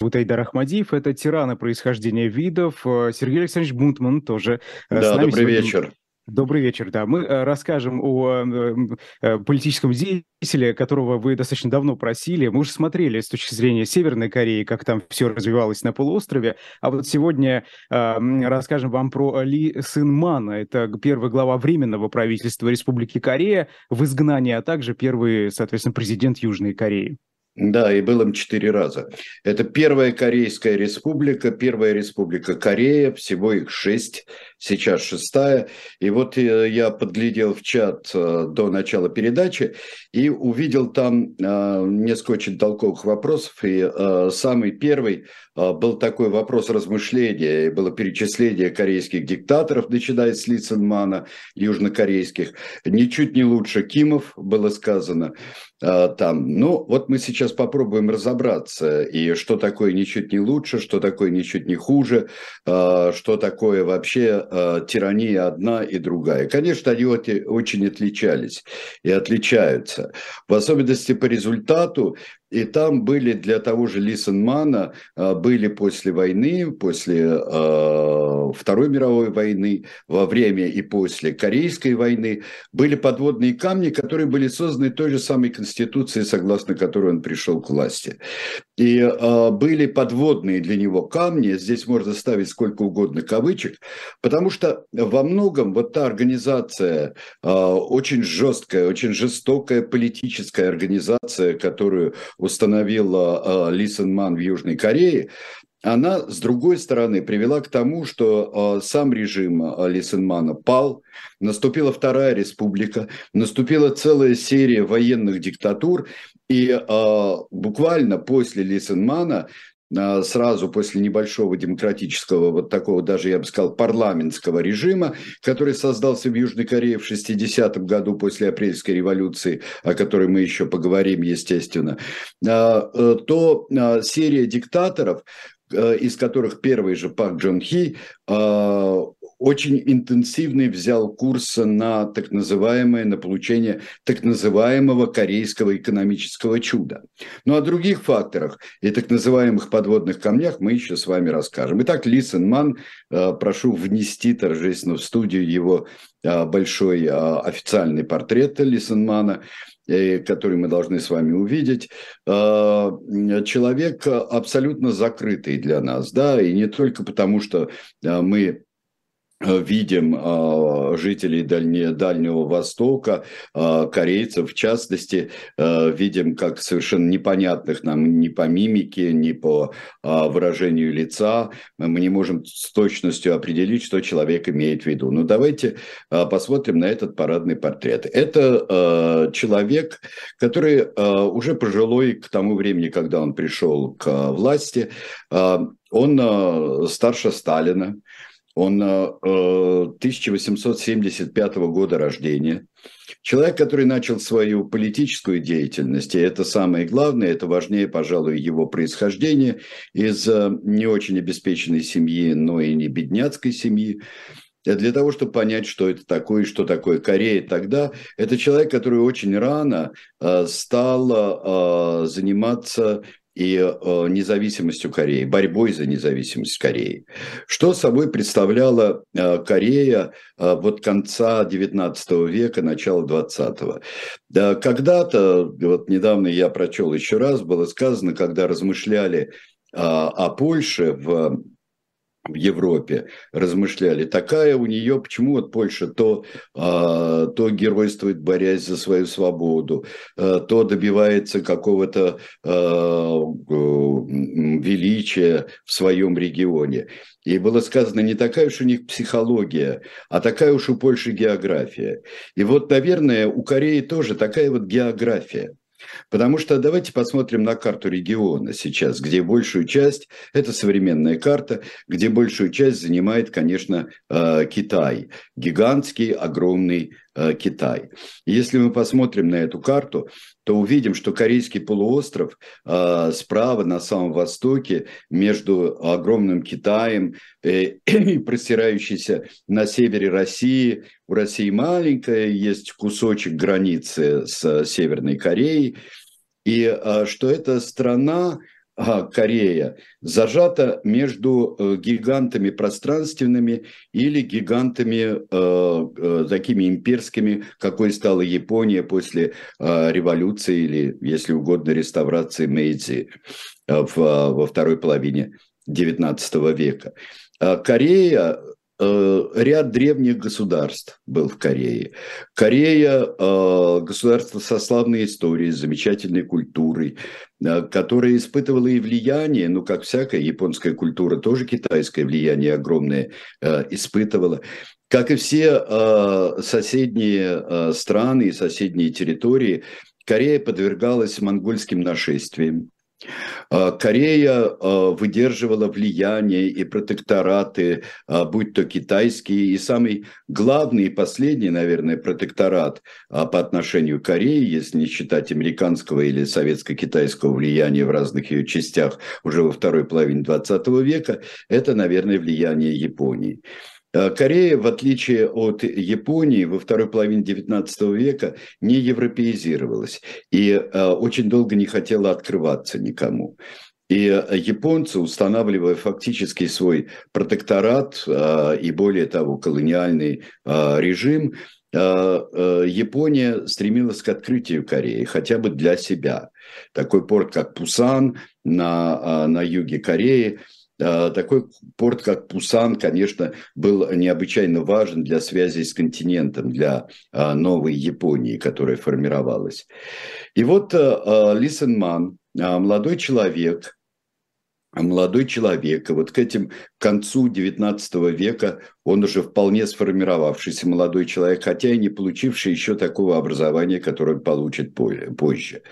зовут Айдар Ахмадиев, это тираны происхождения видов. Э, Сергей Александрович Бунтман тоже э, да, с нами добрый сегодня. вечер. Добрый вечер, да. Мы э, расскажем о политическом деятеле, которого вы достаточно давно просили. Мы уже смотрели с точки зрения Северной Кореи, как там все развивалось на полуострове. А вот сегодня расскажем вам про Ли Сын Мана. Это первый глава Временного правительства Республики Корея в изгнании, а также первый, соответственно, президент Южной Кореи. Да, и был им четыре раза. Это первая Корейская республика, первая республика Корея, всего их шесть, сейчас шестая. И вот э, я подглядел в чат э, до начала передачи и увидел там э, несколько очень толковых вопросов. И самый первый был такой вопрос размышления, было перечисление корейских диктаторов, начиная с Ли Цинмана, южнокорейских. Ничуть не лучше Кимов, было сказано там. Ну, вот мы сейчас попробуем разобраться, и что такое ничуть не лучше, что такое ничуть не хуже, что такое вообще э, тирания одна и другая. Конечно, они очень отличались и отличаются. В особенности по результату и там были для того же Лисенмана, а, были после войны, после э, Второй мировой войны, во время и после Корейской войны, были подводные камни, которые были созданы той же самой Конституцией, согласно которой он пришел к власти. И э, были подводные для него камни, здесь можно ставить сколько угодно кавычек, потому что во многом вот та организация, э, очень жесткая, очень жестокая политическая организация, которую установила э, Ли Сэн Ман в Южной Корее, она, с другой стороны, привела к тому, что э, сам режим э, Ли Сэн Мана пал, наступила Вторая Республика, наступила целая серия военных диктатур, и э, буквально после Ли Сэн Мана а, сразу после небольшого демократического, вот такого даже, я бы сказал, парламентского режима, который создался в Южной Корее в 60-м году после апрельской революции, о которой мы еще поговорим, естественно, а, э, то серия диктаторов, э, из которых первый же Пак Джон Хи, очень интенсивный взял курс на так называемое, на получение так называемого корейского экономического чуда. Ну, о других факторах и так называемых подводных камнях мы еще с вами расскажем. Итак, Ли Сен Ман, э, прошу внести торжественно в студию его э, большой э, официальный портрет Ли Сен Мана, который мы должны с вами увидеть, человек абсолютно закрытый для нас, да, и не только потому, что мы видим э, жителей Дальне, Дальнего Востока, э, корейцев в частности, видим как совершенно непонятных нам ни по мимике, ни по выражению лица, мы не можем с точностью определить, что человек имеет в виду. Но давайте посмотрим на этот парадный портрет. Это человек, который уже пожилой к тому времени, когда он пришел к власти, он старше Сталина, он 1875 э, года рождения. Человек, который начал свою политическую деятельность, и это самое главное, это важнее, пожалуй, его происхождение из э, не очень обеспеченной семьи, но и не бедняцкой семьи. Для того, чтобы понять, что это такое, что такое Корея тогда, это человек, который очень рано э, стал заниматься и э, независимостью Кореи, борьбой за независимость Кореи. Что собой представляла э, Корея э, вот конца XIX века, начала XX? Да, когда-то, вот недавно я прочел еще раз, было сказано, когда размышляли о Польше в в Европе размышляли, такая у нее, почему вот Польша то, а, то геройствует, борясь за свою свободу, а, то добивается какого-то а, величия в своем регионе. И было сказано, не такая уж у них психология, а такая уж у Польши география. И вот, наверное, у Кореи тоже такая вот география. Потому что давайте посмотрим на карту региона сейчас, где большую часть, это современная карта, где большую часть занимает, конечно, э, Китай. Гигантский, огромный э, Китай. Если мы посмотрим на эту карту, то увидим, что Корейский полуостров э, справа на самом востоке между огромным Китаем э, и простирающийся на севере России. У России маленькая, есть кусочек границы с Северной Кореей. И э, что эта страна Корея зажата между э, гигантами пространственными или гигантами э, э, такими имперскими, какой стала Япония после революции или, если угодно, реставрации Мэйдзи во второй половине XIX века. Корея Э, ряд древних государств был в Корее. Корея э, – государство со славной историей, с замечательной культурой, э, которая испытывала и влияние, ну, как всякая японская культура, тоже китайское влияние огромное испытывала. Как и все соседние страны и соседние территории, Корея подвергалась монгольским нашествиям. А, Корея а, выдерживала влияние и протектораты, а, будь то китайские, и самый главный и последний, наверное, протекторат по отношению к Корее, если не считать американского или советско-китайского влияния в разных ее частях уже во второй половине 20 века, это, наверное, влияние Японии. Э, Корея, в отличие от Японии, во второй половине XIX века не европеизировалась и э, очень долго не хотела открываться никому. И э, японцы, устанавливая фактически свой протекторат и, более того, колониальный режим, Япония стремилась к открытию Кореи, хотя бы для себя. Такой порт, как Пусан на, на юге Кореи – такой порт, как Пусан, конечно, был необычайно важен для связи с континентом, для а, новой Японии, которая формировалась. И вот а, Лисенман, молодой человек, молодой человек, и вот к этим к концу XIX века он уже вполне сформировавшийся молодой человек, хотя и не получивший еще такого образования, которое он получит позже.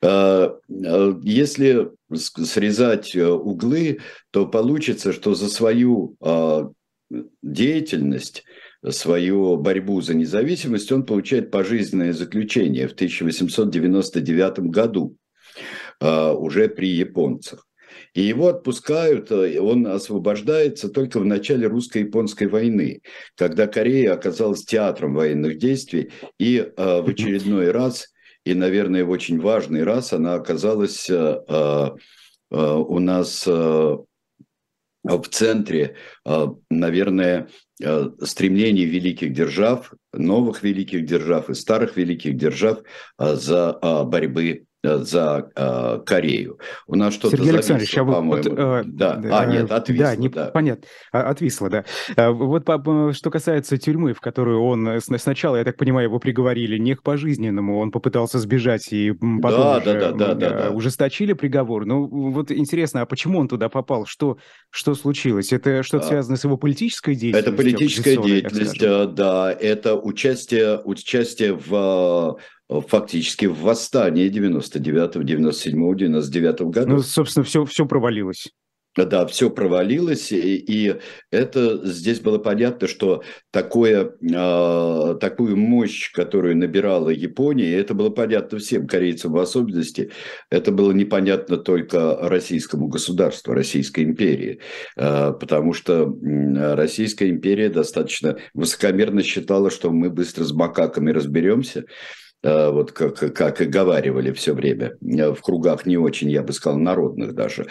Если срезать э, углы, то получится, что за свою а, деятельность, свою борьбу за независимость он получает пожизненное заключение в 1899 году а, уже при японцах. И его отпускают, э, он освобождается только в начале русско-японской войны, когда Корея оказалась театром военных действий, и э, в очередной раз и, наверное, в очень важный раз она оказалась э, э, э, у нас в центре, наверное, стремлений великих держав, новых великих держав и старых великих держав за борьбы за э, Корею. У нас что-то Сергей Александрович, а по-моему. Вот, э, да. Э, а, нет, отвисло. Да, не, да. понятно, а, отвисло, да. А, вот по, что касается тюрьмы, в которую он сначала, я так понимаю, его приговорили не к пожизненному, он попытался сбежать и потом да, уже, да, да, да, да, ужесточили приговор. Ну, вот интересно, а почему он туда попал? Что, что случилось? Это что-то а, связано с его политической деятельностью? Это политическая деятельность, да. Это участие, участие в фактически в восстании 99 97 99 года. Ну, собственно, все, все провалилось. Да, все провалилось, и, и это здесь было понятно, что такое, э, такую мощь, которую набирала Япония, это было понятно всем корейцам в особенности, это было непонятно только российскому государству, Российской империи, э, потому что Российская империя достаточно высокомерно считала, что мы быстро с макаками разберемся, вот как, как и говаривали все время, э, в кругах не очень, я бы сказал, народных даже,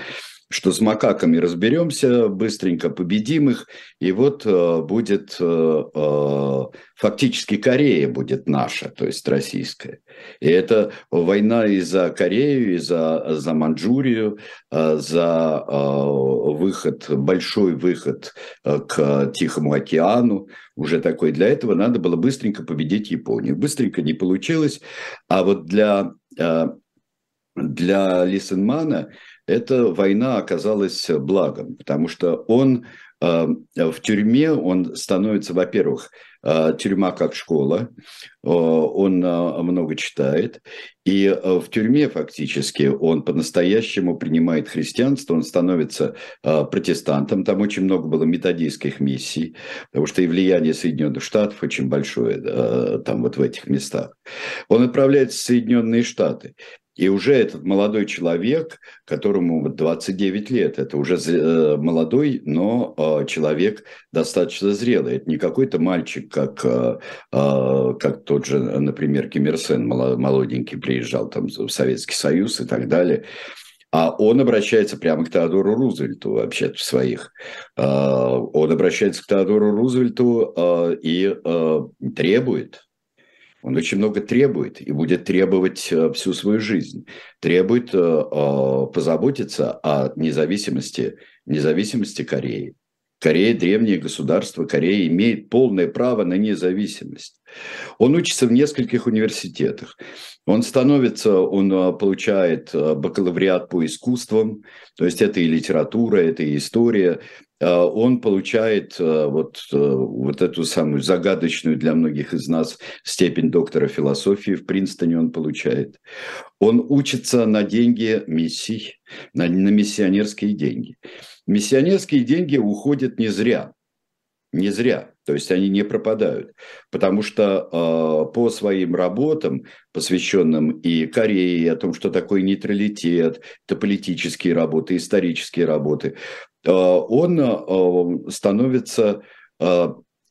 что с макаками разберемся, быстренько победим их, и вот э, будет э, фактически Корея будет наша, то есть российская. И это война и за Корею, и за, за Манчжурию, э, за э, выход, большой выход э, к Тихому океану, уже такой. Для этого надо было быстренько победить Японию. Быстренько не получилось, а вот для, э, для Лисенмана эта война оказалась благом, потому что он э, в тюрьме, он становится, во-первых, э, тюрьма как школа, э, он много читает, и в тюрьме фактически он по-настоящему принимает христианство, он становится протестантом, там очень много было методистских миссий, потому что и влияние Соединенных Штатов очень большое там вот в этих местах. Он отправляется в Соединенные Штаты, и уже этот молодой человек, которому 29 лет, это уже э, молодой, но э, человек достаточно зрелый. Это не какой-то мальчик, как, э, как тот же, например, Ким Ир Сен, молоденький, приезжал там в Советский Союз и так далее. А он обращается прямо к Теодору Рузвельту вообще в своих. Он обращается к Теодору Рузвельту и требует, он очень много требует и будет требовать всю свою жизнь. Требует позаботиться о независимости, независимости Кореи. Корея – древнее государство, Корея имеет полное право на независимость. Он учится в нескольких университетах. Он становится, он получает бакалавриат по искусствам, то есть это и литература, это и история. А, он получает вот, вот эту самую загадочную для многих из нас степень доктора философии в Принстоне он получает. Он учится на деньги миссий, на, на миссионерские деньги. Миссионерские деньги уходят не зря. Не зря. То есть они не пропадают. Потому что э, по своим работам, посвященным и Корее, о том, что такое нейтралитет, это политические работы, исторические работы, э, он э, становится э,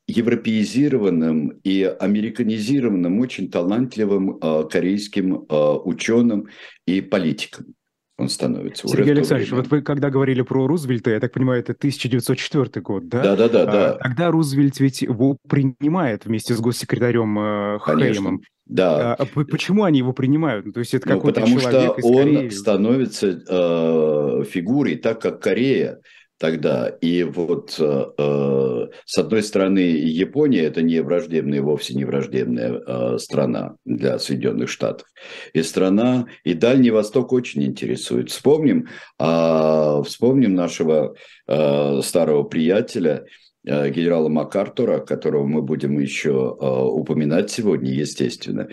европеизированным и американизированным, очень талантливым э, корейским э, ученым и политиком он становится. Сергей Александрович, вот вы когда говорили про Рузвельта, я так понимаю, это 1904 год, да? Да, да, да. да. Тогда Рузвельт ведь его принимает вместе с госсекретарем э, Хеймом. Да. А почему они его принимают? То есть это ну, какой-то потому человек что он становится э, фигурой, так как Корея тогда. И вот э, э, с одной стороны Япония это не враждебная, вовсе не враждебная э, страна для Соединенных Штатов. И страна, и Дальний Восток очень интересует. Вспомним, э, вспомним нашего э, старого приятеля, э, генерала МакАртура, которого мы будем еще э, упоминать сегодня, естественно.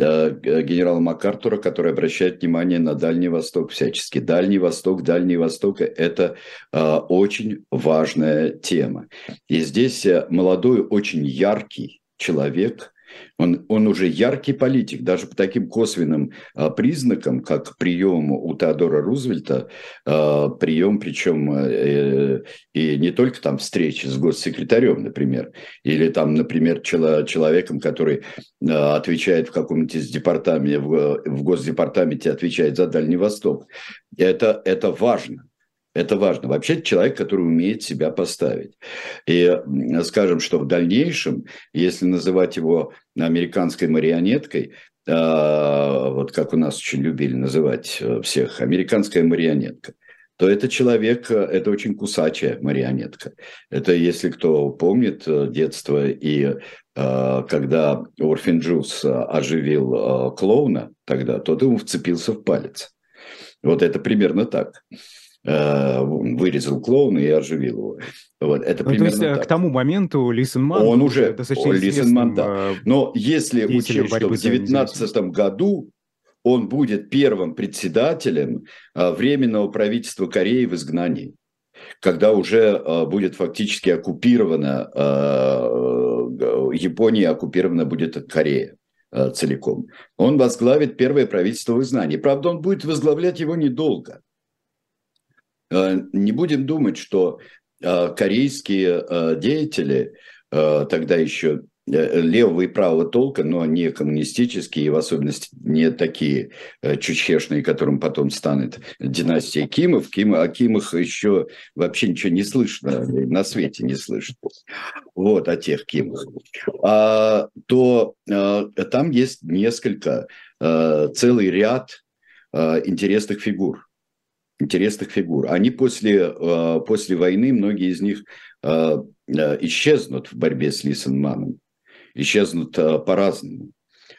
Э, генерала МакАртура, который обращает внимание на Дальний Восток всячески. Дальний Восток, Дальний Восток – это э, очень важная тема. И здесь э, молодой, очень яркий человек, он, он уже яркий политик, даже по таким косвенным а, признакам, как прием у Теодора Рузвельта, а, прием, причем э, и не только там встречи с госсекретарем, например, или там, например, чело, человеком, который а, отвечает в каком-нибудь из департаменте, в, в госдепартаменте отвечает за Дальний Восток. Это, это важно. Это важно. Вообще человек, который умеет себя поставить. И скажем, что в дальнейшем, если называть его американской марионеткой, а, вот как у нас очень любили называть э, всех, американская марионетка, то это человек, э, это очень кусачая марионетка. Это, если кто помнит э, детство и когда Орфин Джуз оживил клоуна тогда, тот ему вцепился в палец. Вот это примерно так. Э, вырезал клоуна и оживил его. Вот, это ну, то есть э, так. к тому моменту Лисенман Он уже, достаточно Лисенман, да. Э, Но если учесть, что в 2019 году он будет первым председателем Временного правительства Кореи в изгнании, когда уже будет фактически оккупирована Япония, оккупирована будет Корея целиком. Он возглавит первое правительство в изгнании. Правда, он будет возглавлять его недолго – Э, не будем думать, что э, корейские э, деятели, тогда еще левого и правого толка, но не коммунистические, и в особенности не такие чучхешные, которым потом станет династия Кимов. Ким, о Кимах еще вообще ничего не слышно, на свете не слышно. Вот, о тех Кимах. А, то а, там есть несколько, а, целый ряд а, интересных фигур интересных фигур. Они после, э, после войны, многие из них э, э, исчезнут в борьбе с Лисенманом, исчезнут по-разному.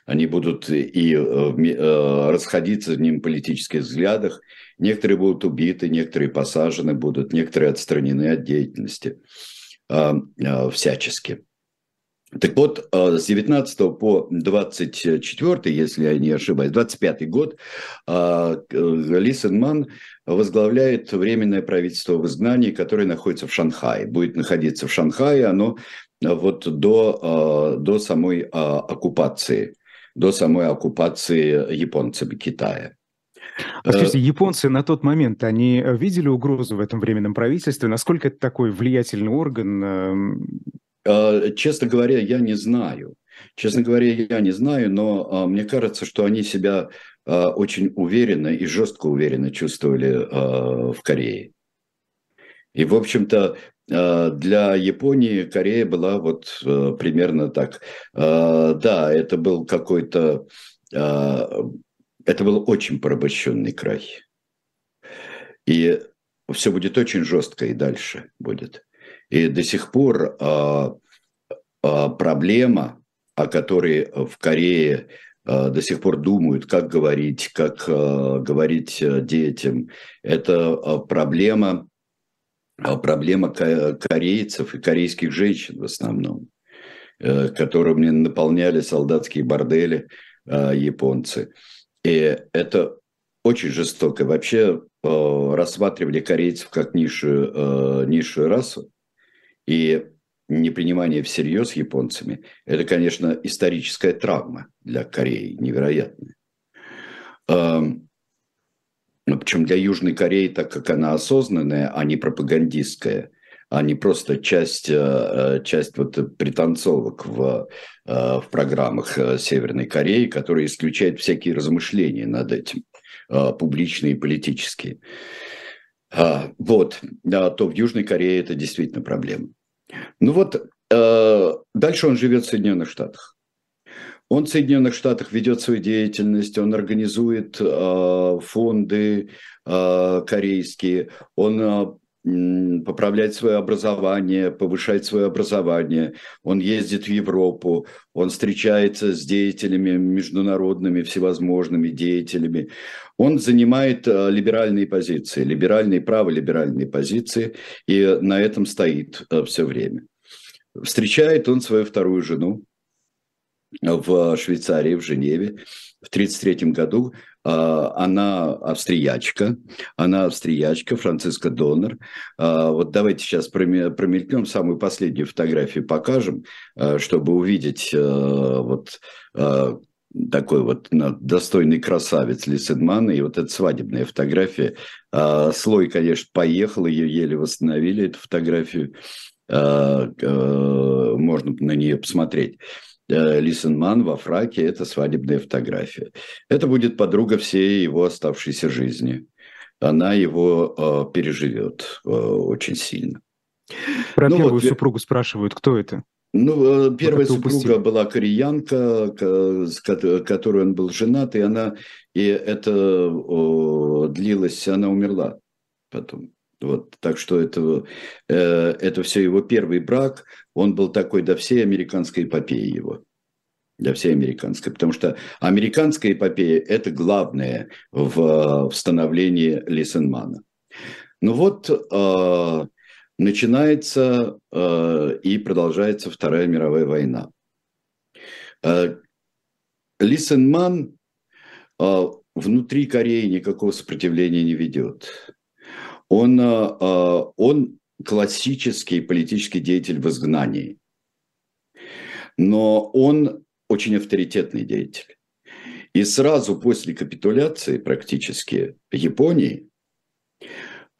Они будут и расходиться в ним политических взглядах. Некоторые будут убиты, некоторые посажены будут, некоторые отстранены от деятельности всячески. Так вот, э, с 19 по 24, если я не ошибаюсь, 25 год, э, Лисенман возглавляет Временное правительство в изгнании, которое находится в Шанхае. Будет находиться в Шанхае оно вот до, э, до самой оккупации, до самой оккупации японцами Китая. А скажите, японцы на тот момент, они видели угрозу в этом временном правительстве? Насколько это такой влиятельный орган? Э, честно говоря, я не знаю. Честно говоря, я не знаю, но а, мне кажется, что они себя очень уверенно и жестко уверенно чувствовали в Корее. И, в общем-то, для Японии Корея была вот примерно так. Да, это был какой-то, это был очень порабощенный край. И все будет очень жестко и дальше будет. И до сих пор а, а, проблема, о которой в Корее а, до сих пор думают, как говорить, как говорить детям, это проблема, проблема корейцев и корейских женщин в основном, э, которыми наполняли солдатские бордели японцы. И это очень жестоко. Вообще рассматривали корейцев как низшую, низшую расу. И непринимание всерьез японцами – это, конечно, историческая травма для Кореи, невероятная. Эм, Причем для Южной Кореи, так как она осознанная, а не пропагандистская, а не просто часть, э, часть вот пританцовок в, в программах Северной Кореи, которые исключают всякие размышления над этим. Публичные и политические. А, вот, то в Южной Корее это действительно проблема. Ну вот, а, дальше он живет в Соединенных Штатах. Он в Соединенных Штатах ведет свою деятельность, он организует фонды корейские, он поправлять свое образование, повышать свое образование. Он ездит в Европу, он встречается с деятелями международными, всевозможными деятелями. Он занимает э, либеральные позиции, либеральные праволиберальные позиции, и на этом стоит э, все время. Встречает он свою вторую жену в Швейцарии, в Женеве в 1933 году. Она австриячка, она австриячка, Франциска Донор. Вот давайте сейчас промелькнем самую последнюю фотографию, покажем, чтобы увидеть вот такой вот достойный красавец Лисенмана, и вот эта свадебная фотография. Слой, конечно, поехал, ее еле восстановили, эту фотографию. Можно на нее посмотреть. Э, Лисенман во фраке – это свадебная фотография. Это будет подруга всей его оставшейся жизни. Она его э, переживет э, очень сильно. Про ну, первую вот, супругу спрашивают, кто это? Ну, э, первая супруга упустили. была кореянка, с которой он был женат, и она, и это о, длилось, она умерла потом. Вот, так что это, э, это все его первый брак, он был такой до всей американской эпопеи его. Для всей американской. Потому что американская эпопея – это главное в, в становлении Лисенмана. Ну вот, э, начинается э, и продолжается Вторая мировая война. Э, Лисенман э, внутри Кореи никакого сопротивления не ведет он, э, э, он классический политический деятель в изгнании, но он очень авторитетный деятель. И сразу после капитуляции практически Японии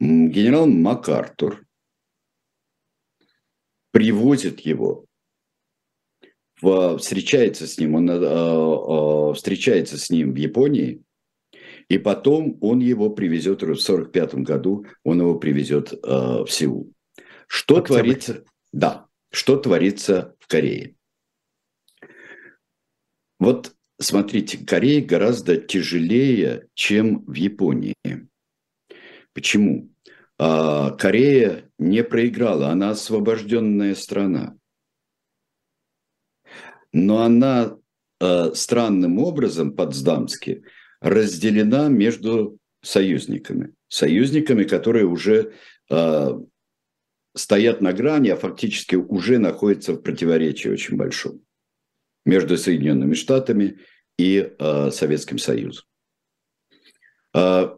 генерал МакАртур привозит его, встречается с ним, он э, встречается с ним в Японии – и потом он его привезет в 1945 году, он его привезет э, в Сеул. Что Октябрь. творится? Да, что творится в Корее? Вот смотрите, Корея гораздо тяжелее, чем в Японии. Почему? А, Корея не проиграла, она освобожденная страна. Но она э, странным образом, по-цдамски, разделена между союзниками. Союзниками, которые уже э, стоят на грани, а фактически уже находятся в противоречии очень большом между Соединенными Штатами и э, Советским Союзом. Э,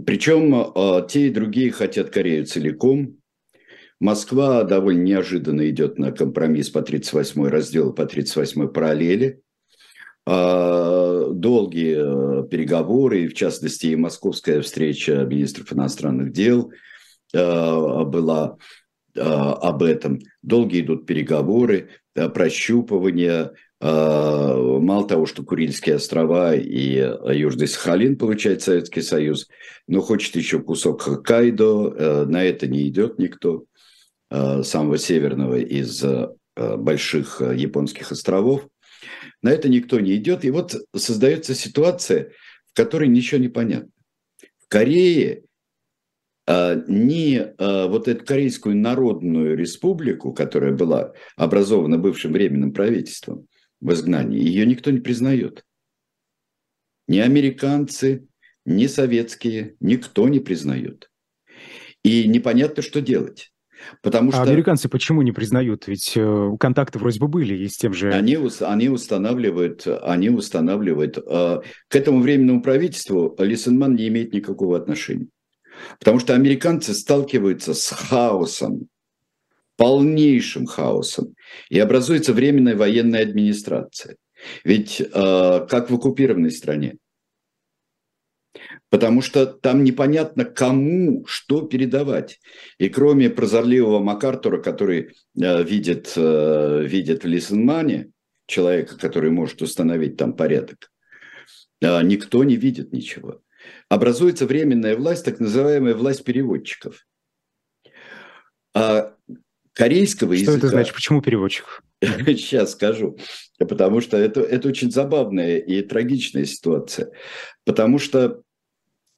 причем э, те и другие хотят Корею целиком. Москва довольно неожиданно идет на компромисс по 38 разделу, по 38 параллели. А, долгие э, переговоры, в частности, и московская встреча министров иностранных дел э, была э, об этом. Долгие идут переговоры, прощупывание Мало того, что Курильские острова и Южный Сахалин получает Советский Союз, но хочет еще кусок Хоккайдо, на это не идет никто, самого северного из больших японских островов. На это никто не идет. И вот создается ситуация, в которой ничего не понятно. В Корее ни вот эту Корейскую Народную Республику, которая была образована бывшим временным правительством в изгнании, ее никто не признает. Ни американцы, ни советские, никто не признает. И непонятно, что делать. Потому а что... американцы почему не признают? Ведь э, контакты вроде бы были и с тем же... Они, они устанавливают, они устанавливают... Э, к этому временному правительству Лисенман не имеет никакого отношения. Потому что американцы сталкиваются с хаосом, полнейшим хаосом, и образуется временная военная администрация. Ведь э, как в оккупированной стране, потому что там непонятно, кому что передавать. И кроме прозорливого МакАртура, который э, видит, э, видит в Лисенмане человека, который может установить там порядок, э, никто не видит ничего. Образуется временная власть, так называемая власть переводчиков. А корейского что языка... Что это значит? Почему переводчиков? Сейчас скажу. Потому что это, это очень забавная и трагичная ситуация. Потому что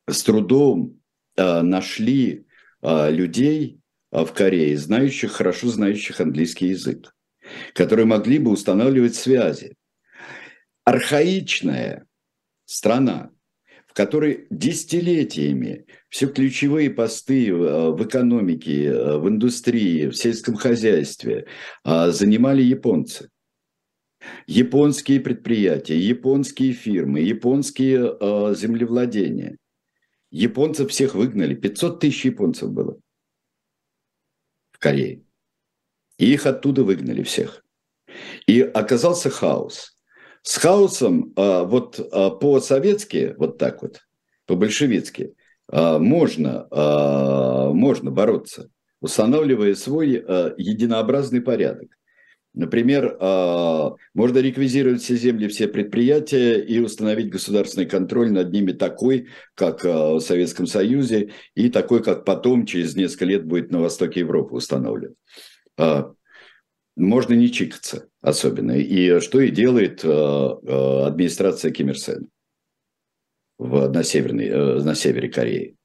с трудом э, нашли э, людей э, в Корее, знающих, хорошо знающих английский язык, которые могли бы устанавливать связи. Архаичная страна, в которой десятилетиями все ключевые посты в экономике, в индустрии, в сельском хозяйстве занимали японцы. Японские предприятия, японские фирмы, японские землевладения. Японцев всех выгнали. 500 тысяч японцев было в Корее. И их оттуда выгнали всех. И оказался хаос. С хаосом а, вот а, по-советски, вот так вот, по-большевицки, а, можно, можно бороться, устанавливая свой единообразный порядок. Например, можно реквизировать все земли, все предприятия и установить государственный контроль над ними такой, как в Советском Союзе, и такой, как потом, через несколько лет, будет на востоке Европы установлен. Можно не чикаться особенно. И что и делает администрация Ким Ир Сен на, северной, э, на севере Кореи.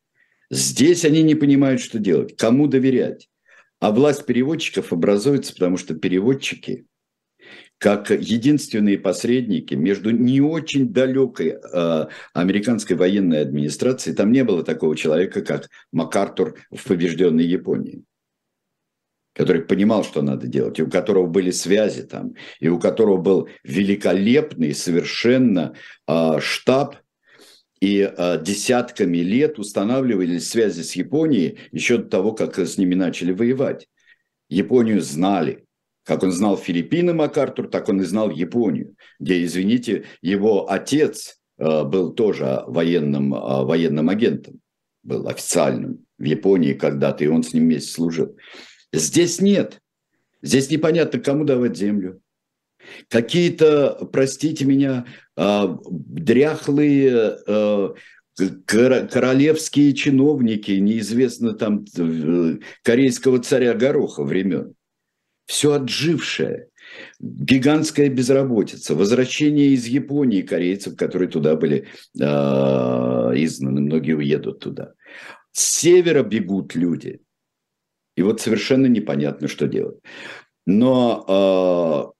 Здесь они не понимают, что делать, кому доверять. А власть переводчиков образуется, потому что переводчики, как единственные посредники между не очень далекой э, американской военной администрацией, там не было такого человека, как МакАртур в побежденной Японии который понимал, что надо делать, и у которого были связи там, и у которого был великолепный совершенно э, штаб и э, десятками лет устанавливались связи с Японией еще до того, как с ними начали воевать. Японию знали. Как он знал Филиппины МакАртур, так он и знал Японию, где, извините, его отец э, был тоже военным, э, военным агентом, был официальным в Японии когда-то, и он с ним вместе служил. Здесь нет. Здесь непонятно, кому давать землю, какие-то, простите меня, а, дряхлые а, королевские чиновники, неизвестно там корейского царя Гороха времен. Все отжившее. Гигантская безработица, возвращение из Японии корейцев, которые туда были э, изгнаны, многие уедут туда. С севера бегут люди. И вот совершенно непонятно, что делать. Но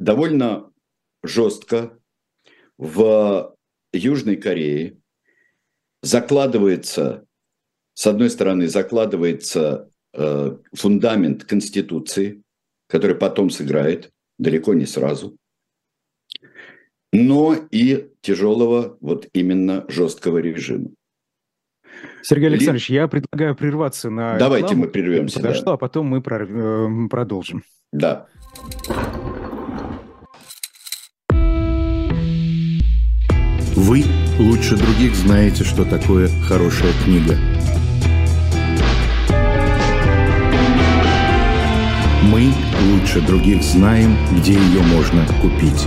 довольно жестко в Южной Корее закладывается, с одной стороны, закладывается э, фундамент Конституции, который потом сыграет, далеко не сразу, но и тяжелого вот именно жесткого режима. Сергей Александрович, Ли... я предлагаю прерваться на Давайте рекламу, мы прервемся. Подошло, да. а потом мы э, продолжим. Да. Вы лучше других знаете, что такое хорошая книга. Мы лучше других знаем, где ее можно купить.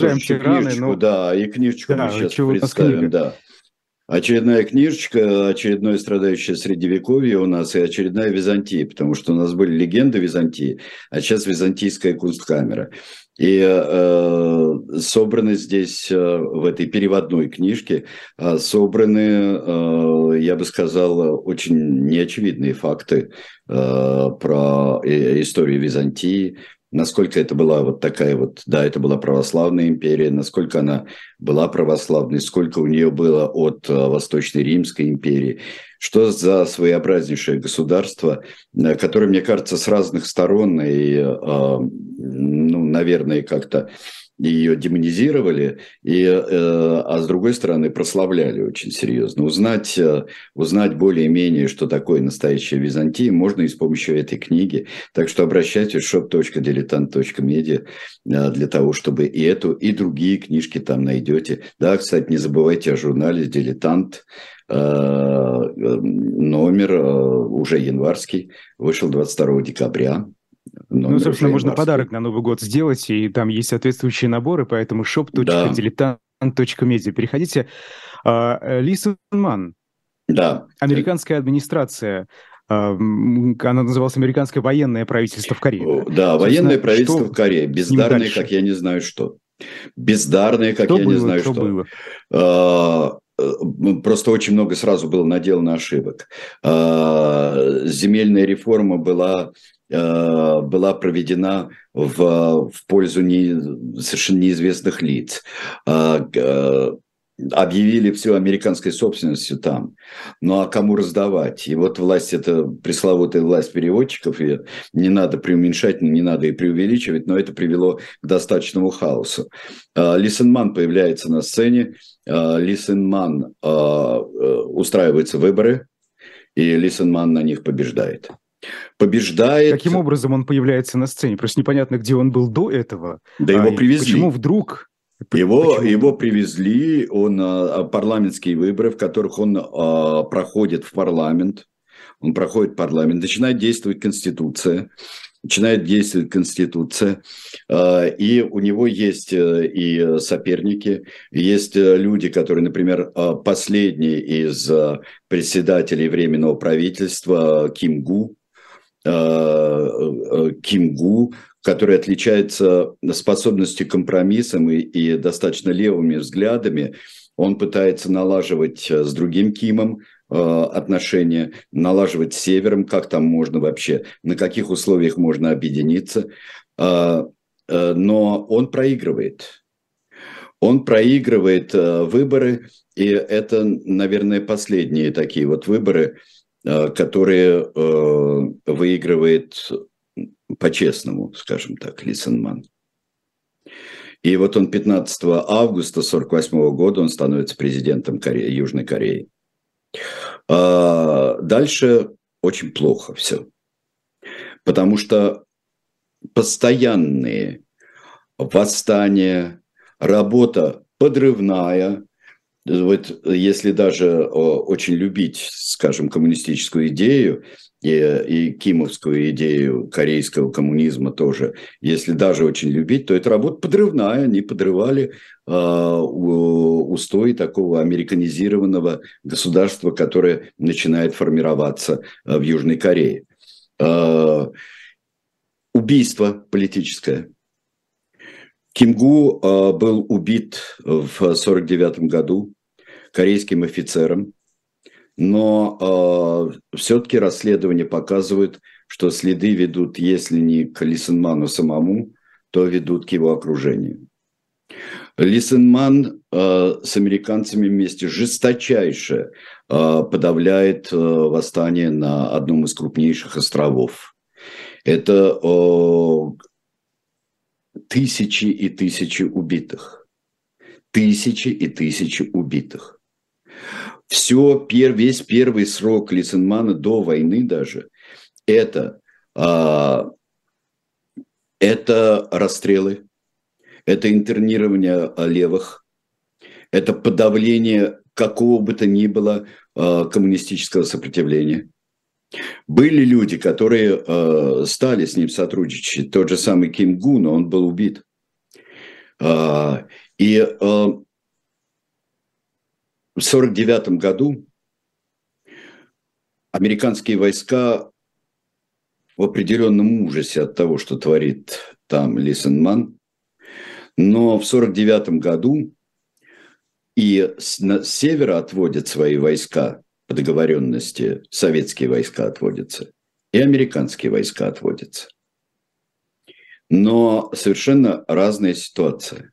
Продолжаем тираны. Книжечку, но... Да, и книжечку да, мы сейчас представим, да. Очередная книжечка, очередное страдающее средневековье у нас и очередная Византия, потому что у нас были легенды Византии, а сейчас византийская кунсткамера. И э, собраны здесь, э, в этой переводной книжке, э, собраны, э, я бы сказал, очень неочевидные факты э, про э, историю Византии, насколько это была вот такая вот, да, это была православная империя, насколько она была православной, сколько у нее было от э, Восточной Римской империи, что за своеобразнейшее государство, э, которое, мне кажется, с разных сторон и, э, ну, наверное, как-то ее демонизировали, и, э, а с другой стороны прославляли очень серьезно. Узнать, э, узнать более-менее, что такое настоящая Византия, можно и с помощью этой книги. Так что обращайтесь в shop.diletant.media э, для того, чтобы и эту, и другие книжки там найдете. Да, кстати, не забывайте о журнале «Дилетант», номер уже январский, вышел 22 декабря. Ну, собственно, можно подарок на Новый год сделать, и там есть соответствующие наборы, поэтому shop.diletant.media. Переходите. А, Ман. Да. Американская администрация а, она называлась «Американское военное правительство в Корее». Да, военное правительство в Корее. Бездарное, как я не знаю что. Бездарное, как что я было, не знаю что. что. Было? А, э, просто очень много сразу было наделано ошибок. Земельная реформа была была проведена в, в пользу не, совершенно неизвестных лиц. А, э, объявили все американской собственностью там. Ну а кому раздавать? И вот власть, это пресловутая власть переводчиков, и не надо преуменьшать, не надо и преувеличивать, но это привело к достаточному хаосу. А, Лисенман появляется на сцене, а, Лисенман устраиваются выборы, и Лисенман на них побеждает побеждает. Каким образом он появляется на сцене? Просто непонятно, где он был до этого. Да его а, привезли. Почему вдруг? Его, его привезли, он а, парламентские выборы, в которых он а, проходит в парламент, он проходит парламент, начинает действовать Конституция, начинает действовать Конституция, а, и у него есть э, и соперники, есть э, люди, которые, например, а, последний из а, председателей Временного правительства Ким Гу, Э, э, Кимгу, который отличается способностью к компромиссам и, и достаточно левыми взглядами. Он пытается налаживать э, с другим Кимом отношения, налаживать с Севером, как там можно вообще, на каких условиях можно объединиться. Но он проигрывает. Он проигрывает выборы, и это, наверное, последние такие вот выборы – Э, которые э, выигрывает по-честному, скажем так, Лисенман. И вот он 15 августа 1948 года он становится президентом Кореи, Южной Кореи. А дальше очень плохо все. Потому что постоянные восстания, работа подрывная, вот если даже очень любить, скажем, коммунистическую идею и, и кимовскую идею корейского коммунизма тоже, если даже очень любить, то это работа подрывная. Они подрывали э, устой такого американизированного государства, которое начинает формироваться в Южной Корее. Э, убийство политическое. Кимгу был убит в 1949 году корейским офицером, но все-таки расследования показывают, что следы ведут, если не к Лисенману самому, то ведут к его окружению. Лисенман э, с американцами вместе жесточайше э, подавляет э, восстание на одном из крупнейших островов. Это э, тысячи и тысячи убитых. Тысячи и тысячи убитых. Все, весь первый срок Лисенмана до войны даже, это, э, это расстрелы, это интернирование левых, это подавление какого бы то ни было э, коммунистического сопротивления. Были люди, которые э, стали с ним сотрудничать. Тот же самый Ким Гу, но он был убит. Э, и э, в 1949 году американские войска в определенном ужасе от того, что творит там Лисенман, но в 1949 году и с, на, с севера отводят свои войска по договоренности, советские войска отводятся, и американские войска отводятся. Но совершенно разная ситуация,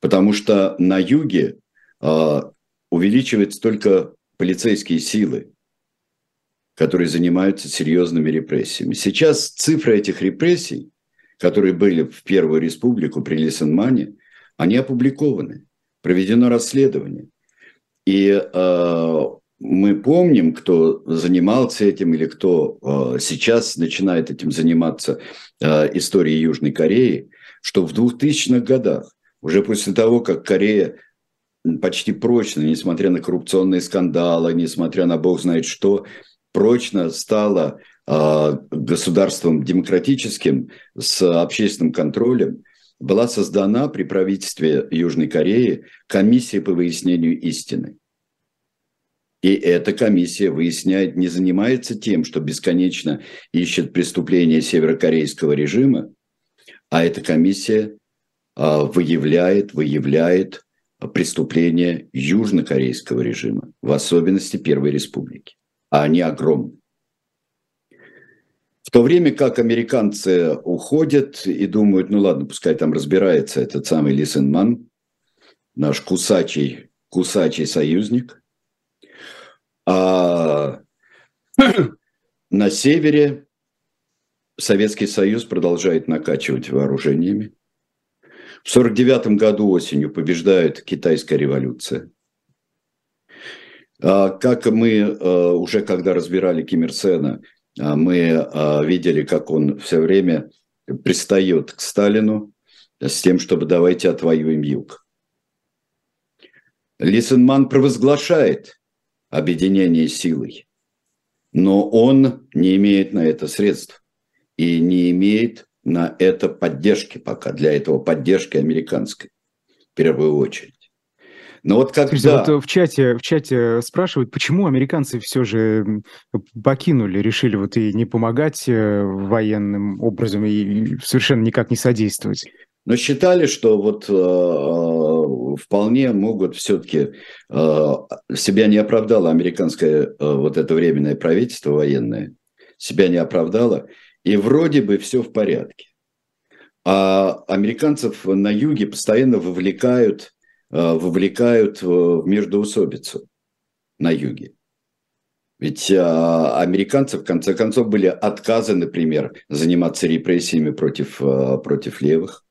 потому что на юге э, увеличиваются только полицейские силы, которые занимаются серьезными репрессиями. Сейчас цифры этих репрессий которые были в Первую Республику при Лисенмане, они опубликованы, проведено расследование. И э, мы помним, кто занимался этим или кто э, сейчас начинает этим заниматься э, историей Южной Кореи, что в 2000-х годах, уже после того, как Корея почти прочно, несмотря на коррупционные скандалы, несмотря на бог знает что, прочно стала а, государством демократическим с общественным контролем была создана при правительстве Южной Кореи комиссия по выяснению истины. И эта комиссия выясняет, не занимается тем, что бесконечно ищет преступления северокорейского режима, а эта комиссия а, выявляет, выявляет преступления южнокорейского режима, в особенности Первой Республики. А они огромны. В то время как американцы уходят и думают, ну ладно, пускай там разбирается этот самый Лисенман, наш кусачий, кусачий союзник. А на севере Советский Союз продолжает накачивать вооружениями. В 1949 году осенью побеждает китайская революция. А как мы а, уже когда разбирали Ким Ир Сена, а мы видели, как он все время пристает к Сталину с тем, чтобы давайте отвоюем юг. Лисенман провозглашает объединение силой, но он не имеет на это средств и не имеет на это поддержки пока, для этого поддержки американской, в первую очередь. Но вот когда... Скажите, вот э, в чате, в чате спрашивают, почему американцы все же покинули, решили вот и не помогать э, военным образом и совершенно никак не содействовать? Но считали, что вот э, э вполне могут все-таки э, себя не оправдало американское э, вот это временное правительство военное, себя не оправдало, и вроде бы все в порядке. А американцев на юге постоянно вовлекают Э, вовлекают в междоусобицу на юге. Ведь а, американцы, в конце концов, были отказы, например, заниматься репрессиями против, э, против левых.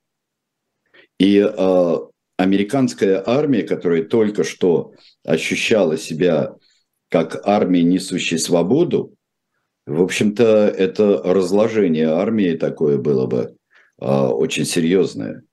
И э, американская армия, которая только что ощущала себя как армия, несущая свободу, в общем-то, это разложение армии такое было бы очень серьезное.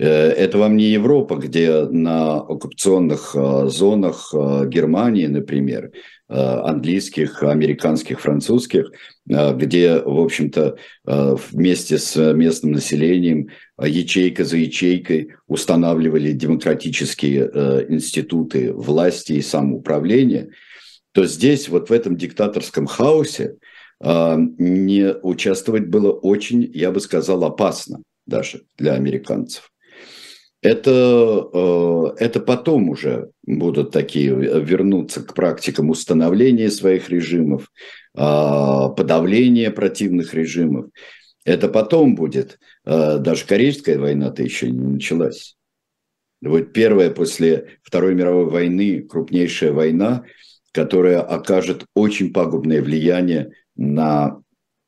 Э, это вам не Европа, где на оккупационных э, зонах э, Германии, например, английских, американских, французских, где, в общем-то, вместе с местным населением ячейка за ячейкой устанавливали демократические институты власти и самоуправления, то здесь, вот в этом диктаторском хаосе, не участвовать было очень, я бы сказал, опасно даже для американцев. Это, э, это потом уже будут такие э, вернуться к практикам установления своих режимов, а, подавления противных режимов. Это потом будет. А, даже Корейская война-то еще не началась. Вот первая после Второй мировой войны крупнейшая война, которая окажет очень пагубное влияние на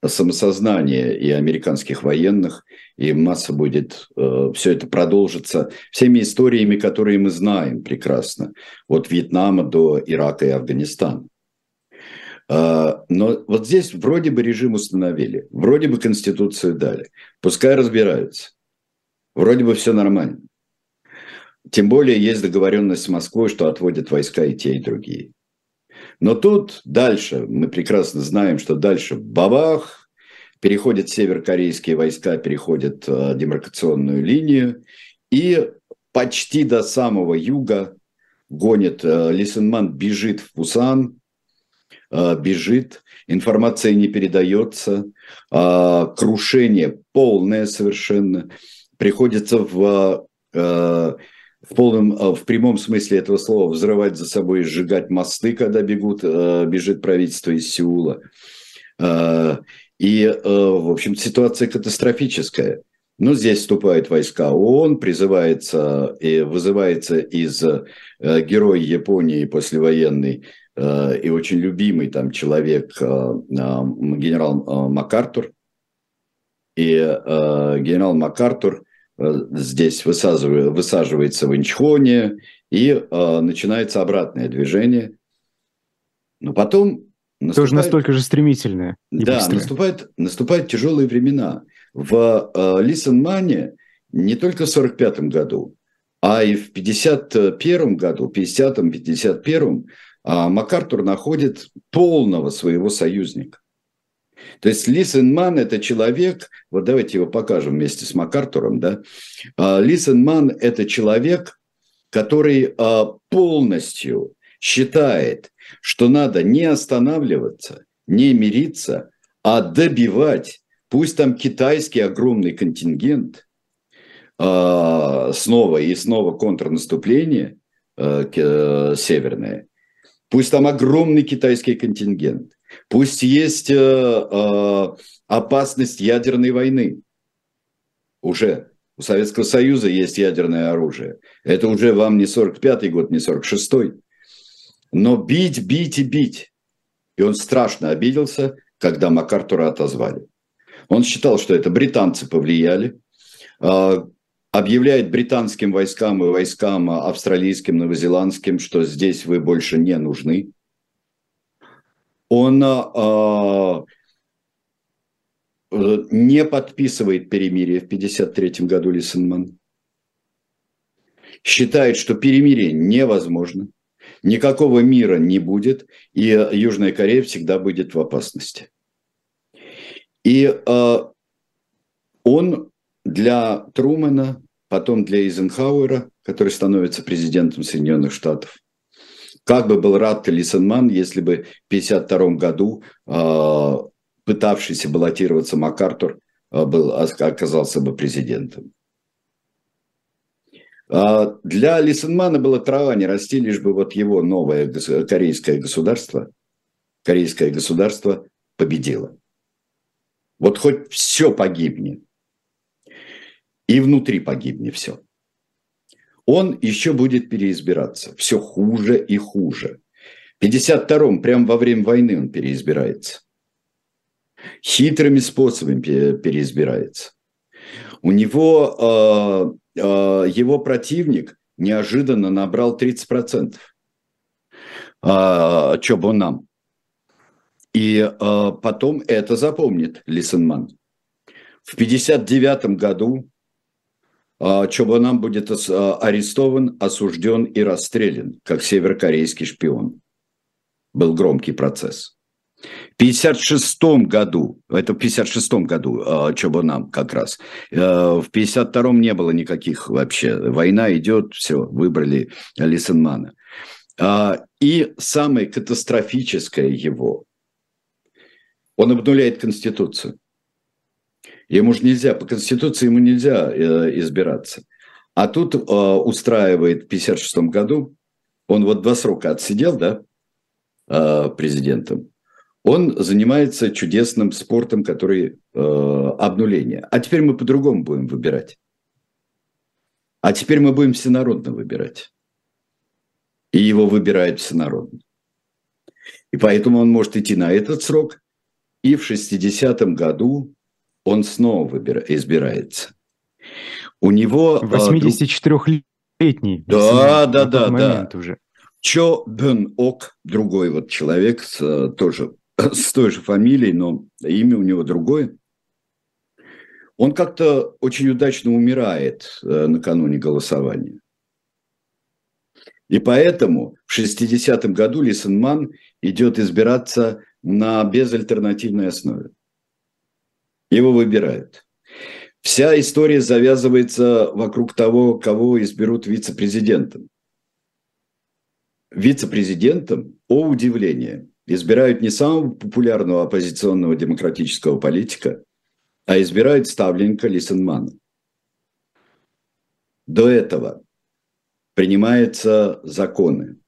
самосознание и американских военных, и масса будет, э, все это продолжится всеми историями, которые мы знаем прекрасно, от Вьетнама до Ирака и Афганистана. Э, но вот здесь вроде бы режим установили, вроде бы Конституцию дали, пускай разбираются, вроде бы все нормально. Тем более есть договоренность с Москвой, что отводят войска и те, и другие. Но тут дальше, мы прекрасно знаем, что дальше бабах, переходят северокорейские войска, переходят э, демаркационную линию, и почти до самого юга гонит э, Лисенман, бежит в Пусан, э, бежит, информация не передается, э, крушение полное совершенно, приходится в э, в полном, э, в прямом смысле этого слова взрывать за собой и сжигать мосты, когда бегут, э, бежит правительство из Сеула. Э, и, в общем, ситуация катастрофическая. Но здесь вступают войска ООН, призывается и вызывается из героя Японии послевоенный и очень любимый там человек генерал МакАртур. И генерал МакАртур – здесь высаживается в Инчхоне, и э, начинается обратное движение. Но потом... Наступает, Тоже настолько же стремительное. Да, быстрое. наступают тяжелые времена. В э, Лисенмане не только в 1945 году, а и в 1951 году, 50-51, э, МакАртур находит полного своего союзника. То есть Лисенман – это человек, вот давайте его покажем вместе с МакАртуром, да. А, Лисенман – это человек, который а, полностью считает, что надо не останавливаться, не мириться, а добивать, пусть там китайский огромный контингент, а, снова и снова контрнаступление северное, пусть там огромный китайский контингент – Пусть есть э, э, опасность ядерной войны. Уже у Советского Союза есть ядерное оружие. Это уже вам не 45-й год, не 46-й. Но бить, бить и бить. И он страшно обиделся, когда МакАртура отозвали. Он считал, что это британцы повлияли, э, объявляет британским войскам и войскам австралийским, новозеландским, что здесь вы больше не нужны он э, не подписывает перемирие в 1953 году Лисенман. Считает, что перемирие невозможно, никакого мира не будет, и Южная Корея всегда будет в опасности. И э, он для Трумэна, потом для Эйзенхауэра, который становится президентом Соединенных Штатов, как бы был рад Лисенман, если бы в 1952 году э, пытавшийся баллотироваться МакАртур э, был, оказался бы президентом. Э, для Лисенмана было трава не расти, лишь бы вот его новое корейское государство, корейское государство победило. Вот хоть все погибнет, и внутри погибнет все он еще будет переизбираться. Все хуже и хуже. В 52-м, прямо во время войны он переизбирается. Хитрыми способами переизбирается. У него, э, э, его противник неожиданно набрал 30%. Э, Чобонам. И э, потом это запомнит Лисенман. В 59 году Чобанам будет а, арестован, осужден и расстрелян, как северокорейский шпион. Был громкий процесс. В 1956 году, это в 1956 году а, Чобанам как раз, в 1952 не было никаких вообще, война идет, все, выбрали Лисенмана. И самое катастрофическое его, он обнуляет Конституцию. Ему же нельзя, по Конституции ему нельзя э, избираться. А тут э, устраивает в 1956 году, он вот два срока отсидел, да, э, президентом, он занимается чудесным спортом, который э, обнуление. А теперь мы по-другому будем выбирать. А теперь мы будем всенародно выбирать. И его выбирает всенародно. И поэтому он может идти на этот срок, и в 60-м году он снова выбира- избирается. У него... 84-летний. А, да, да, да, да. Уже. Чо Бен Ок, другой вот человек, с, э, тоже с той же фамилией, но имя у него другое. Он как-то очень удачно умирает э, накануне голосования. И поэтому в 60-м году Лисенман идет избираться на безальтернативной основе. Его выбирают. Вся история завязывается вокруг того, кого изберут вице-президентом. Вице-президентом, о удивление, избирают не самого популярного оппозиционного демократического политика, а избирают ставленника Лисенмана. До этого принимаются законы,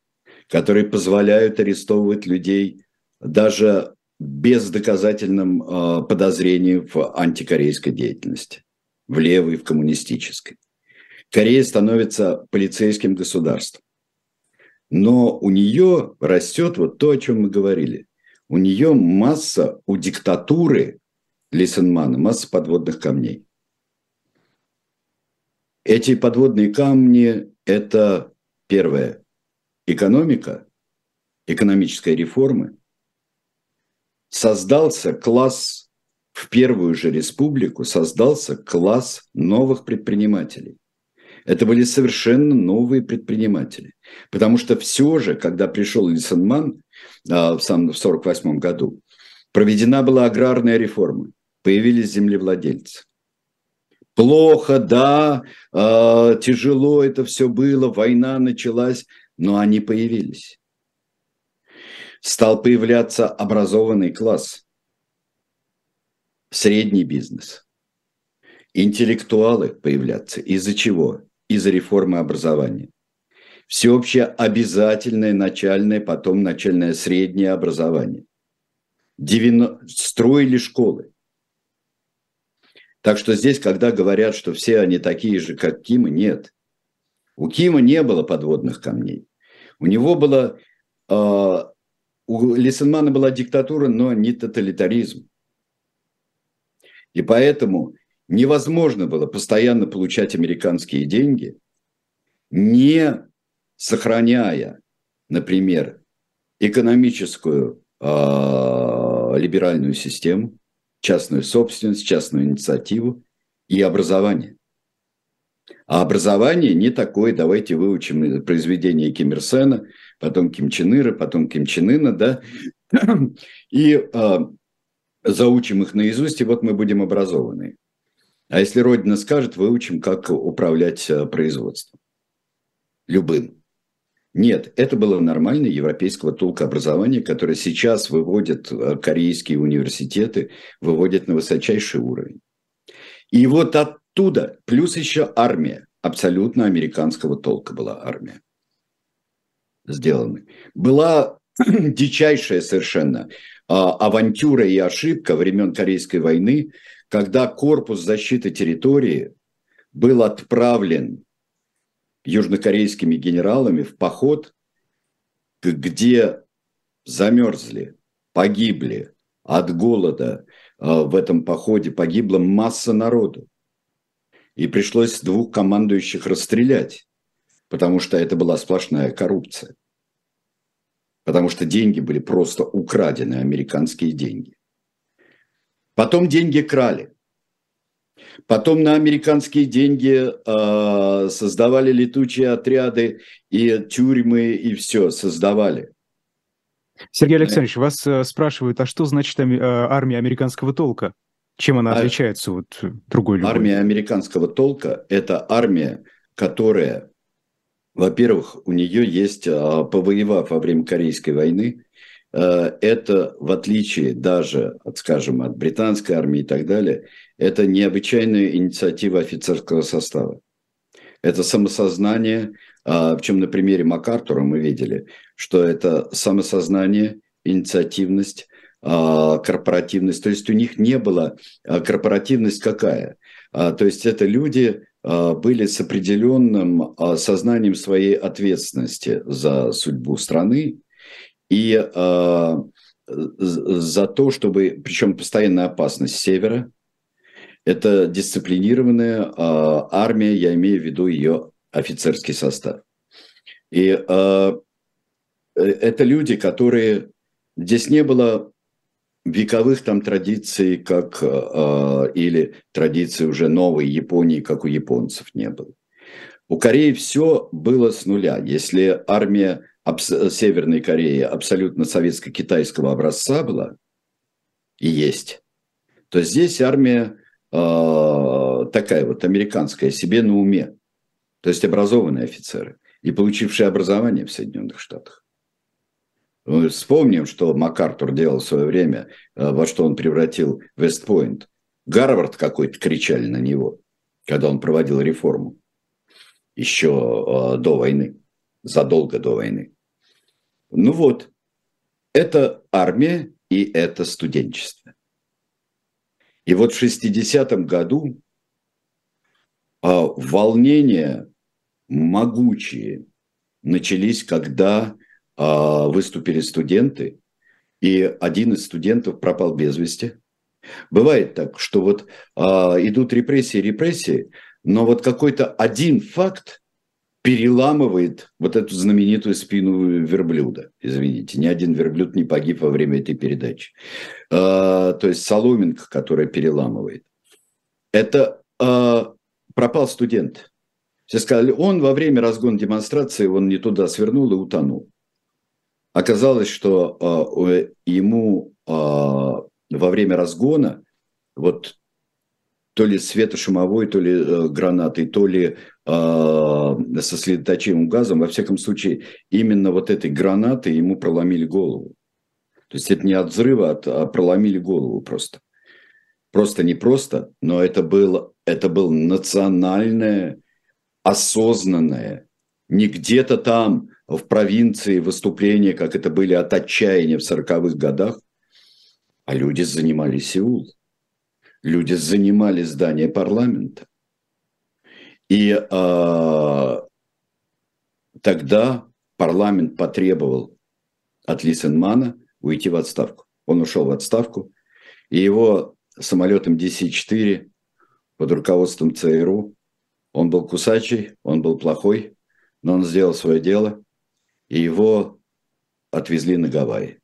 которые позволяют арестовывать людей даже без доказательным э, подозрением в антикорейской деятельности, в левой, в коммунистической. Корея становится полицейским государством. Но у нее растет вот то, о чем мы говорили. У нее масса, у диктатуры Лисенмана, масса подводных камней. Эти подводные камни – это первое – экономика, экономическая реформа. Создался класс, в первую же республику создался класс новых предпринимателей. Это были совершенно новые предприниматели. Потому что все же, когда пришел Лисенман а, в 1948 году, проведена была аграрная реформа. Появились землевладельцы. Плохо, да, э, тяжело это все было, война началась, но они появились. Стал появляться образованный класс, средний бизнес, интеллектуалы появляться. Из-за чего? Из-за реформы образования. Всеобщее обязательное начальное, потом начальное среднее образование. 90... Строили школы. Так что здесь, когда говорят, что все они такие же, как Кима, нет. У Кима не было подводных камней. У него было... Э, у Лисенмана была диктатура, но не тоталитаризм. И поэтому невозможно было постоянно получать американские деньги, не сохраняя, например, экономическую э, либеральную систему, частную собственность, частную инициативу и образование. А образование не такое, давайте выучим произведение Ким Ир Сена, потом Ким Чен Ира, потом Ким Чен Ына, да, и э, заучим их наизусть, и вот мы будем образованы. А если Родина скажет, выучим, как управлять э, производством. Любым. Нет, это было нормальное европейского толка образования, которое сейчас выводят э, корейские университеты, выводят на высочайший уровень. И вот оттуда, плюс еще армия, абсолютно американского толка была армия сделана. Была дичайшая совершенно а, авантюра и ошибка времен Корейской войны, когда корпус защиты территории был отправлен южнокорейскими генералами в поход, где замерзли, погибли от голода а, в этом походе, погибла масса народу. И пришлось двух командующих расстрелять, потому что это была сплошная коррупция. Потому что деньги были просто украдены, американские деньги. Потом деньги крали. Потом на американские деньги э, создавали летучие отряды и тюрьмы, и все создавали. Сергей Александрович, вас э, спрашивают, а что значит э, армия американского толка? Чем она а отличается от другой любой? Армия американского толка – это армия, которая, во-первых, у нее есть, э, повоевав во время Корейской войны, Э, это, в отличие даже, от, скажем, от британской армии и так далее, это необычайная инициатива офицерского состава, это самосознание, в чем на примере МакАртура мы видели, что это самосознание, инициативность, корпоративность. То есть у них не было корпоративность какая? То есть это люди были с определенным сознанием своей ответственности за судьбу страны и за то, чтобы, причем постоянная опасность севера, это дисциплинированная э, армия, я имею в виду ее офицерский состав. И э, это люди, которые... Здесь не было вековых там традиций, как э, или традиций уже новой Японии, как у японцев не было. У Кореи все было с нуля. Если армия Северной Кореи абсолютно советско-китайского образца была и есть, то здесь армия э, такая вот американская, себе на уме. То есть образованные офицеры и получившие образование в Соединенных Штатах. Мы вспомним, что МакАртур делал в свое время, э, во что он превратил Вестпойнт. Гарвард какой-то кричали на него, когда он проводил реформу еще э, до войны, задолго до войны. Ну вот, это армия и это студенчество. И вот в 60-м году а, волнения могучие начались, когда выступили студенты, и один из студентов пропал без вести. Бывает так, что вот а, идут репрессии, репрессии, но вот какой-то один факт переламывает вот эту знаменитую спину верблюда. Извините, ни один верблюд не погиб во время этой передачи. А, то есть соломинка, которая переламывает. Это а, пропал студент. Все сказали, он во время разгона демонстрации, он не туда свернул и утонул. Оказалось, что а, ему а, во время разгона вот то ли светошумовой, то ли э, гранатой, то ли а, со следоточивым газом. Во всяком случае, именно вот этой гранатой ему проломили голову. То есть это не от взрыва, а, а проломили голову просто. Просто не просто, но это было, это было национальное, осознанное, не где-то там в провинции выступления, как это были от отчаяния в 40-х годах, а люди занимали Сеул. Люди занимали здание парламента. И э, тогда парламент потребовал от Лисенмана уйти в отставку. Он ушел в отставку, и его самолетом DC-4 под руководством ЦРУ, он был кусачий, он был плохой, но он сделал свое дело, и его отвезли на Гавайи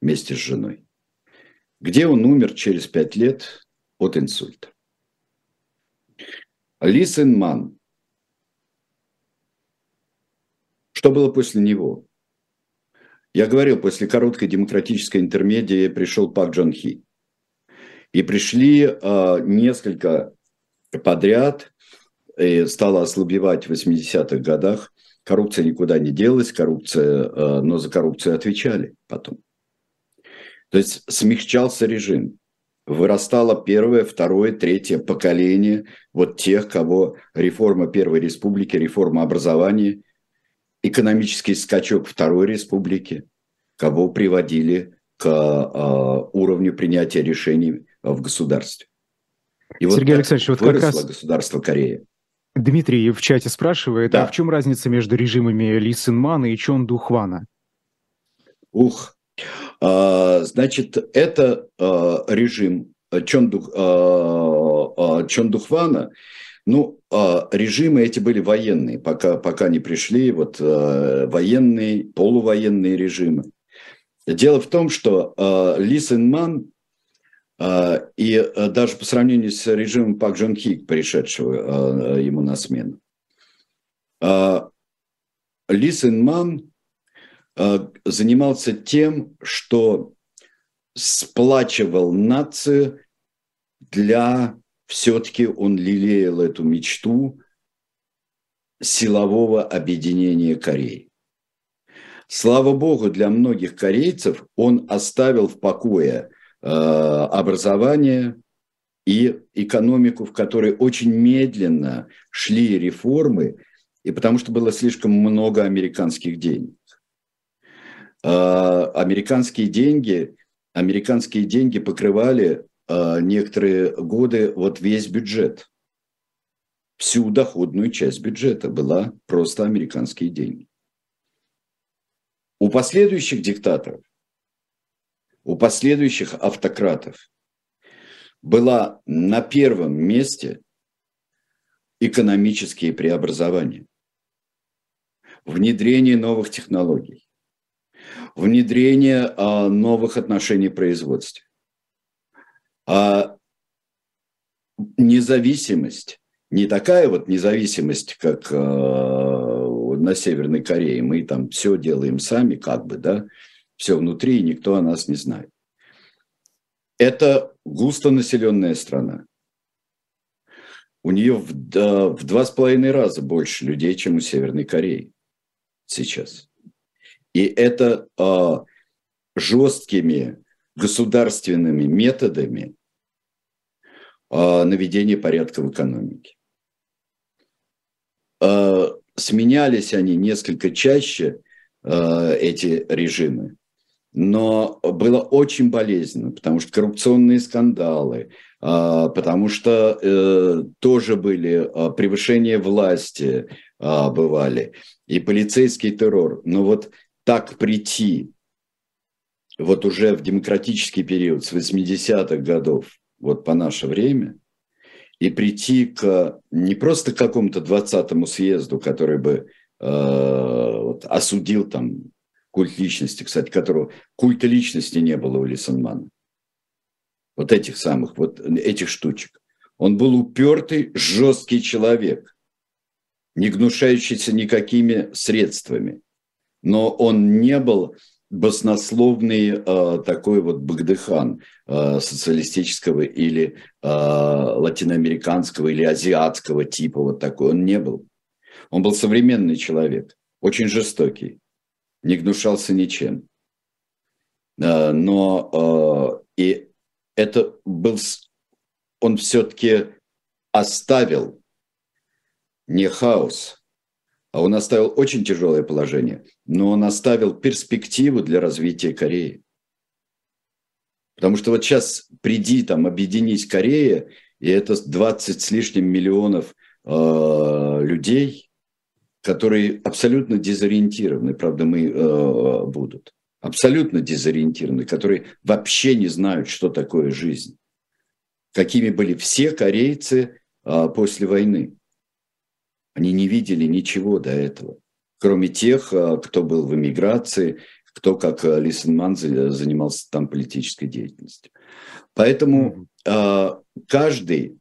вместе с женой, где он умер через пять лет от инсульта. Ли Сен Ман. Что было после него? Я говорил, после короткой демократической интермедии пришел Пак Джон Хи. И пришли э, несколько подряд, и стало ослабевать в 80-х годах. Коррупция никуда не делась, коррупция, э, но за коррупцию отвечали потом. То есть смягчался режим вырастало первое, второе, третье поколение вот тех, кого реформа Первой Республики, реформа образования, экономический скачок Второй Республики, кого приводили к э, уровню принятия решений в государстве. И Сергей вот Александрович, вот как раз государство Кореи. Дмитрий в чате спрашивает, да. а в чем разница между режимами Ли Синмана и Чон Духвана? Ух, а, значит, это а, режим Чондух, а, Чондухвана, ну, режимы эти были военные, пока, пока не пришли вот военные, полувоенные режимы. Дело в том, что Ли Сен Ман и даже по сравнению с режимом Пак Джон Хи, пришедшего ему на смену, Ли Сен Ман Э, занимался тем, что сплачивал нацию для, все-таки он лелеял эту мечту силового объединения Кореи. Слава богу, для многих корейцев он оставил в покое э, образование, и экономику, в которой очень медленно шли реформы, и потому что было слишком много американских денег. А, американские деньги, американские деньги покрывали а, некоторые годы вот весь бюджет. Всю доходную часть бюджета была просто американские деньги. У последующих диктаторов, у последующих автократов была на первом месте экономические преобразования, внедрение новых технологий, внедрение а, новых отношений в производстве, а независимость, не такая вот независимость, как а, на Северной Корее, мы там все делаем сами, как бы, да, все внутри, и никто о нас не знает. Это густонаселенная страна. У нее в, в два с половиной раза больше людей, чем у Северной Кореи сейчас. И это а, жесткими государственными методами а, наведения порядка в экономике. А, сменялись они несколько чаще, а, эти режимы, но было очень болезненно, потому что коррупционные скандалы, а, потому что э, тоже были а, превышения власти а, бывали и полицейский террор. Но вот так прийти вот уже в демократический период с 80-х годов, вот по наше время, и прийти к не просто к какому-то 20-му съезду, который бы э, вот, осудил там культ личности, кстати, которого культа личности не было у Лисенмана. Вот этих самых, вот этих штучек. Он был упертый, жесткий человек, не гнушающийся никакими средствами но он не был баснословный э, такой вот Багдыхан э, социалистического или э, латиноамериканского или азиатского типа вот такой. Он не был. Он был современный человек, очень жестокий, не гнушался ничем. Э, но э, и это был, он все-таки оставил не хаос – а он оставил очень тяжелое положение, но он оставил перспективу для развития Кореи. Потому что вот сейчас приди там, объединись Корея, и это 20 с лишним миллионов э, людей, которые абсолютно дезориентированы, правда, мы э, будут, абсолютно дезориентированы, которые вообще не знают, что такое жизнь. Какими были все корейцы э, после войны. Они не видели ничего до этого, кроме тех, а, кто был в эмиграции, кто, как а, Лисенман, занимался там политической деятельностью. Поэтому mm-hmm. каждый,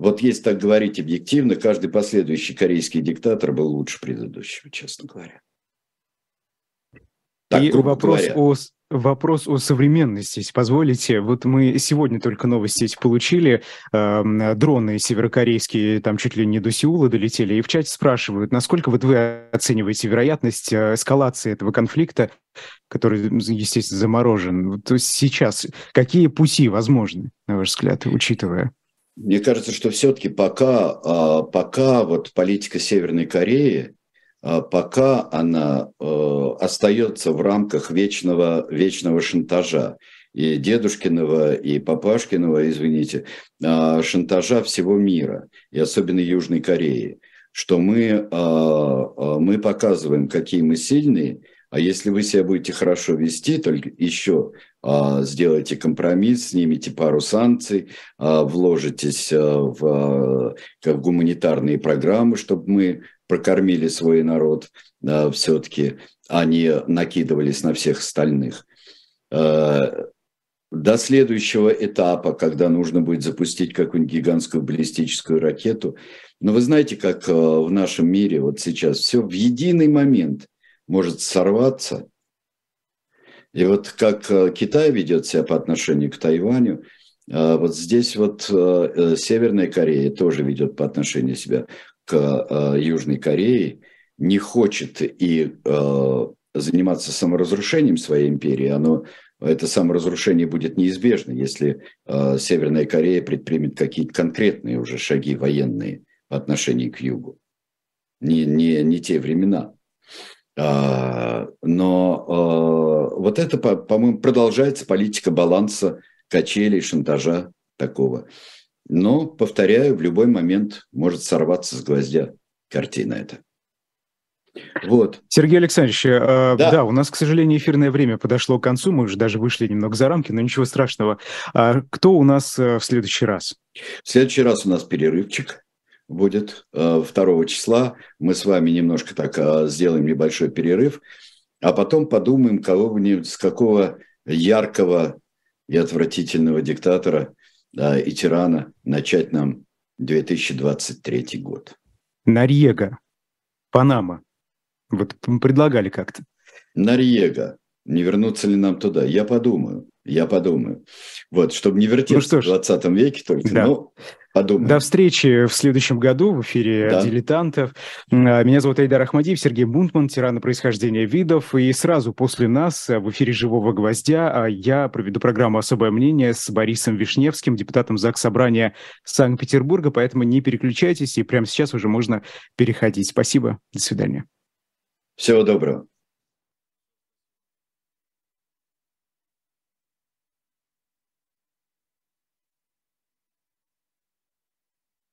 вот если так говорить объективно, каждый последующий корейский диктатор был лучше предыдущего, честно говоря. Так, И вопрос говоря. о Вопрос о современности, если позволите. Вот мы сегодня только новости эти получили. Э, дроны северокорейские там чуть ли не до Сеула долетели. И в чате спрашивают, насколько вот вы оцениваете вероятность э, эскалации этого конфликта, который, естественно, заморожен. То есть сейчас какие пути возможны, на ваш взгляд, учитывая? Мне кажется, что все-таки пока, а, пока вот политика Северной Кореи а пока она э, остается в рамках вечного, вечного шантажа. И дедушкиного, и папашкиного, извините, а, шантажа всего мира, и особенно Южной Кореи, что мы, мы показываем, какие мы сильные, а если вы себя будете хорошо вести, только еще сделайте компромисс, снимите пару санкций, а, вложитесь а, в, как гуманитарные программы, чтобы мы прокормили свой народ а, все-таки, а не накидывались на всех остальных. А, до следующего этапа, когда нужно будет запустить какую-нибудь гигантскую баллистическую ракету. Но вы знаете, как в нашем мире вот сейчас все в единый момент – может сорваться. И вот как э, Китай ведет себя по отношению к Тайваню, э, вот здесь вот э, Северная Корея тоже ведет по отношению себя к Южной Корее, не хочет и заниматься саморазрушением своей империи, оно это саморазрушение будет неизбежно, если Северная Корея предпримет какие-то конкретные уже шаги военные по отношению к Югу. Не, не, не те времена. А, но а, вот это, по-моему, продолжается политика баланса, качелей, шантажа такого. Но, повторяю, в любой момент может сорваться с гвоздя картина эта. Вот. Сергей Александрович, э, да. да, у нас, к сожалению, эфирное время подошло к концу, мы уже даже вышли немного за рамки, но ничего страшного. А кто у нас э, в следующий раз? В следующий раз у нас перерывчик будет э, 2 числа. Мы с вами немножко так э, сделаем небольшой перерыв, а потом подумаем, кого-нибудь, с какого яркого и отвратительного диктатора э, и тирана начать нам 2023 год. Нарьега, Панама. Вот предлагали как-то. Нарьега. Не вернуться ли нам туда? Я подумаю. Я подумаю. Вот, чтобы не вертеться ну, в 20 веке только. Да. Но Подумаем. До встречи в следующем году в эфире да. «Дилетантов». А, меня зовут Айдар Ахмадиев, Сергей Бунтман, тиран происхождения видов. И сразу после нас в эфире «Живого гвоздя» я проведу программу «Особое мнение» с Борисом Вишневским, депутатом ЗАГС Собрания Санкт-Петербурга. Поэтому не переключайтесь, и прямо сейчас уже можно переходить. Спасибо. До свидания. Всего доброго.